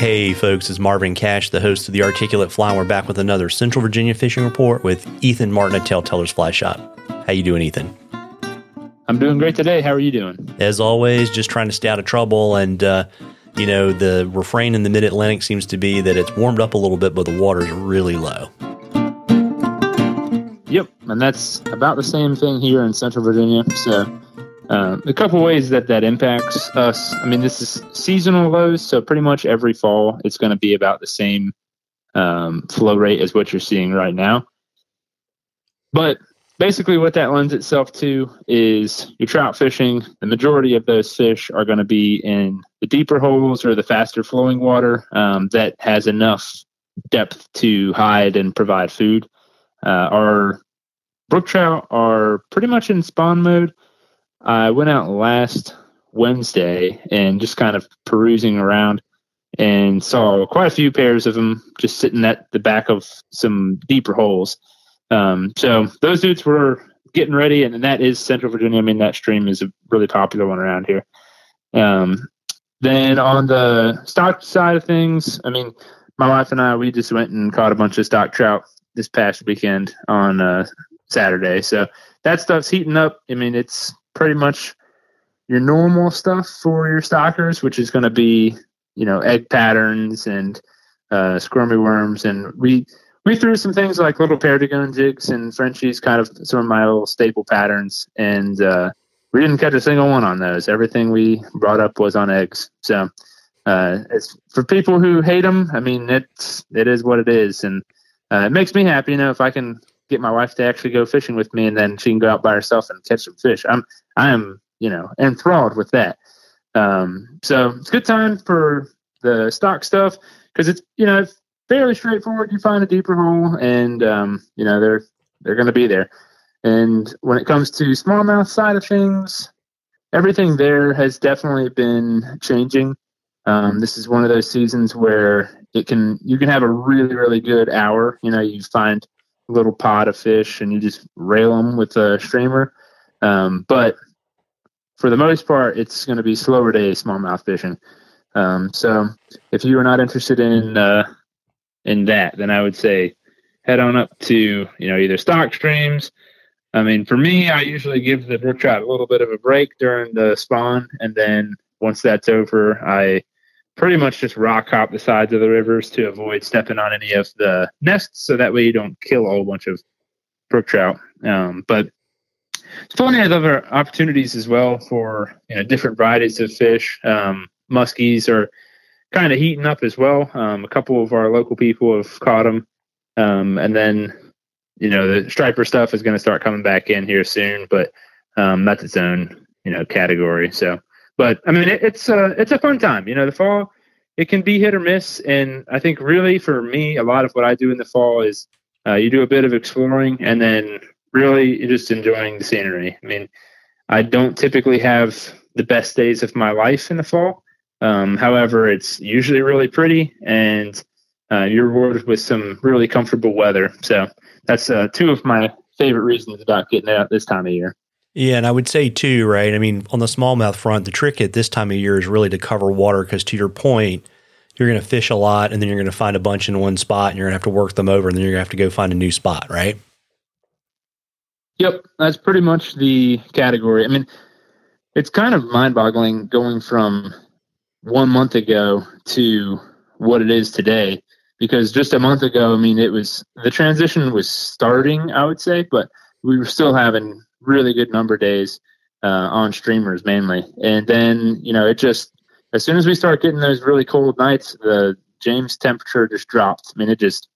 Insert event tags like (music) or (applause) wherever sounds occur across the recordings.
Hey folks, it's Marvin Cash, the host of the Articulate Fly. We're back with another Central Virginia fishing report with Ethan Martin at TaleTellers Fly Shop. How you doing, Ethan? I'm doing great today. How are you doing? As always, just trying to stay out of trouble. And uh, you know, the refrain in the Mid Atlantic seems to be that it's warmed up a little bit, but the water's really low. Yep, and that's about the same thing here in Central Virginia. So uh, a couple ways that that impacts us. I mean, this is seasonal lows, so pretty much every fall it's going to be about the same um, flow rate as what you're seeing right now. But basically, what that lends itself to is you're trout fishing. The majority of those fish are going to be in the deeper holes or the faster flowing water um, that has enough depth to hide and provide food. Uh, our brook trout are pretty much in spawn mode I went out last Wednesday and just kind of perusing around and saw quite a few pairs of them just sitting at the back of some deeper holes. Um, so those dudes were getting ready, and that is Central Virginia. I mean, that stream is a really popular one around here. Um, then on the stock side of things, I mean, my wife and I, we just went and caught a bunch of stock trout this past weekend on uh, Saturday. So that stuff's heating up. I mean, it's pretty much your normal stuff for your stockers, which is going to be you know egg patterns and uh, squirmy worms, and we we threw some things like little perdigon jigs and Frenchies, kind of some of my little staple patterns, and uh, we didn't catch a single one on those. Everything we brought up was on eggs. So uh, it's for people who hate them. I mean, it's it is what it is, and uh, it makes me happy. You know, if I can get my wife to actually go fishing with me, and then she can go out by herself and catch some fish. I'm I am you know enthralled with that. Um, so it's a good time for the stock stuff because it's you know fairly straightforward. You find a deeper hole, and um, you know they're they're going to be there. And when it comes to smallmouth side of things, everything there has definitely been changing. Um, this is one of those seasons where it can you can have a really really good hour. You know, you find little pot of fish and you just rail them with a streamer. Um, but for the most part, it's going to be slower day smallmouth fishing. Um, so if you are not interested in uh, in that, then I would say head on up to you know either stock streams. I mean, for me, I usually give the brook trout a little bit of a break during the spawn, and then once that's over, I pretty much just rock hop the sides of the rivers to avoid stepping on any of the nests so that way you don't kill a whole bunch of brook trout. Um, but it's plenty of other opportunities as well for you know different varieties of fish. Um, muskies are kind of heating up as well. Um, a couple of our local people have caught them, um, and then you know the striper stuff is going to start coming back in here soon, but um, that's its own you know category. So but I mean, it, it's a it's a fun time. You know, the fall it can be hit or miss, and I think really for me, a lot of what I do in the fall is uh, you do a bit of exploring, and then really just enjoying the scenery. I mean, I don't typically have the best days of my life in the fall. Um, however, it's usually really pretty, and uh, you're rewarded with some really comfortable weather. So that's uh, two of my favorite reasons about getting out this time of year. Yeah, and I would say too, right? I mean, on the smallmouth front, the trick at this time of year is really to cover water because, to your point, you're going to fish a lot, and then you're going to find a bunch in one spot, and you're going to have to work them over, and then you're going to have to go find a new spot, right? Yep, that's pretty much the category. I mean, it's kind of mind-boggling going from one month ago to what it is today, because just a month ago, I mean, it was the transition was starting, I would say, but we were still having really good number days uh, on streamers mainly. And then, you know, it just, as soon as we start getting those really cold nights, the James temperature just dropped. I mean, it just,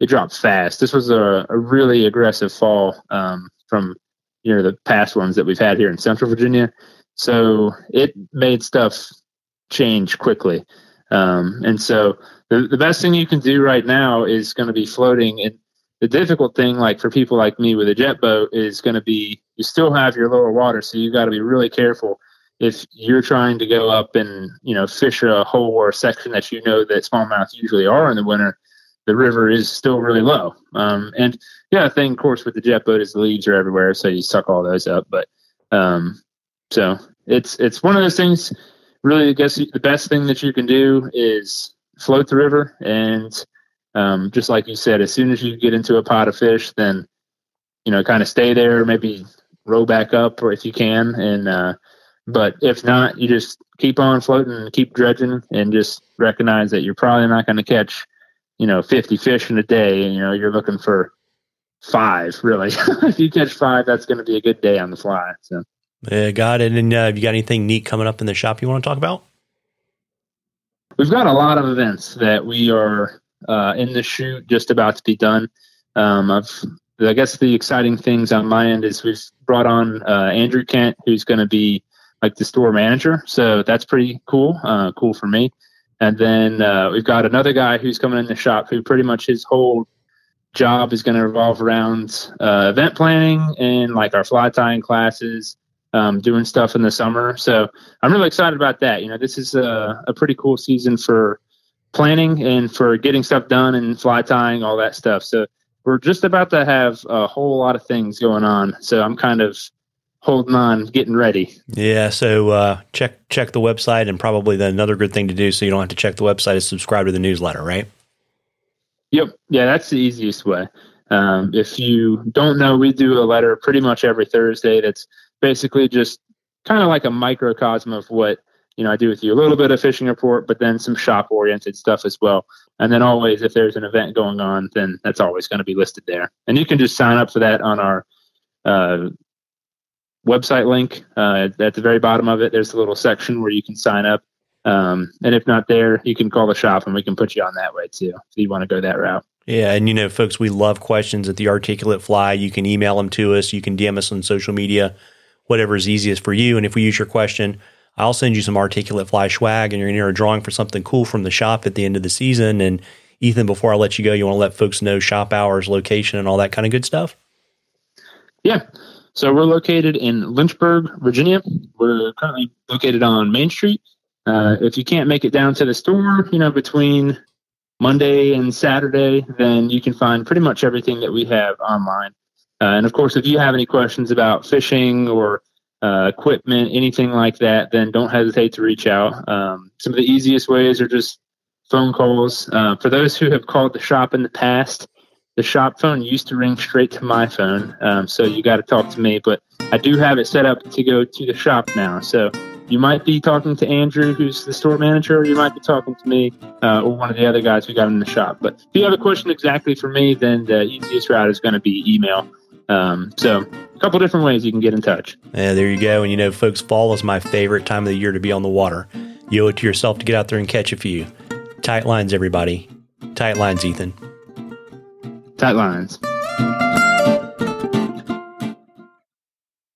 it dropped fast. This was a, a really aggressive fall um, from, you know, the past ones that we've had here in Central Virginia. So it made stuff change quickly. Um, and so the, the best thing you can do right now is going to be floating in, the difficult thing, like for people like me with a jet boat, is going to be you still have your lower water, so you got to be really careful if you're trying to go up and you know fish a hole or a section that you know that smallmouth usually are in the winter. The river is still really low, um, and yeah, the thing, of course, with the jet boat is the leaves are everywhere, so you suck all those up. But um, so it's it's one of those things. Really, I guess the best thing that you can do is float the river and um, just like you said, as soon as you get into a pot of fish, then you know kind of stay there, maybe row back up or if you can, and uh, but if not, you just keep on floating and keep dredging, and just recognize that you're probably not going to catch you know 50 fish in a day, and you know you're looking for five really. (laughs) if you catch five, that's going to be a good day on the fly. So. Yeah, got it. And uh, have you got anything neat coming up in the shop you want to talk about? We've got a lot of events that we are uh, in the shoot, just about to be done. Um, I've, I guess the exciting things on my end is we've brought on uh, Andrew Kent, who's going to be like the store manager. So that's pretty cool. Uh, cool for me. And then uh, we've got another guy who's coming in the shop who pretty much his whole job is going to revolve around uh, event planning and like our fly tying classes, um, doing stuff in the summer. So I'm really excited about that. You know, this is a, a pretty cool season for planning and for getting stuff done and fly tying, all that stuff. So we're just about to have a whole lot of things going on. So I'm kind of holding on, getting ready. Yeah. So uh, check check the website, and probably the, another good thing to do, so you don't have to check the website, is subscribe to the newsletter, right? Yep. Yeah, that's the easiest way. Um, if you don't know, we do a letter pretty much every Thursday. That's basically just kind of like a microcosm of what you know, I do with you a little bit of fishing report, but then some shop oriented stuff as well. And then always, if there's an event going on, then that's always going to be listed there. And you can just sign up for that on our uh, website link. Uh, at the very bottom of it, there's a little section where you can sign up. Um, and if not there, you can call the shop and we can put you on that way too if you want to go that route. Yeah, and you know, folks, we love questions at the Articulate Fly. You can email them to us. You can DM us on social media, whatever is easiest for you. And if we use your question, I'll send you some articulate fly swag and you're going to a drawing for something cool from the shop at the end of the season. And Ethan, before I let you go, you want to let folks know shop hours, location, and all that kind of good stuff? Yeah. So we're located in Lynchburg, Virginia. We're currently located on Main Street. Uh, if you can't make it down to the store, you know, between Monday and Saturday, then you can find pretty much everything that we have online. Uh, and of course, if you have any questions about fishing or uh, equipment, anything like that, then don't hesitate to reach out. Um, some of the easiest ways are just phone calls. Uh, for those who have called the shop in the past, the shop phone used to ring straight to my phone, um, so you got to talk to me. But I do have it set up to go to the shop now, so you might be talking to Andrew, who's the store manager, or you might be talking to me uh, or one of the other guys we got in the shop. But if you have a question exactly for me, then the easiest route is going to be email. Um, so a couple different ways you can get in touch. Yeah, there you go. And you know, folks, fall is my favorite time of the year to be on the water. You owe it to yourself to get out there and catch a few. Tight lines, everybody. Tight lines, Ethan. Tight lines.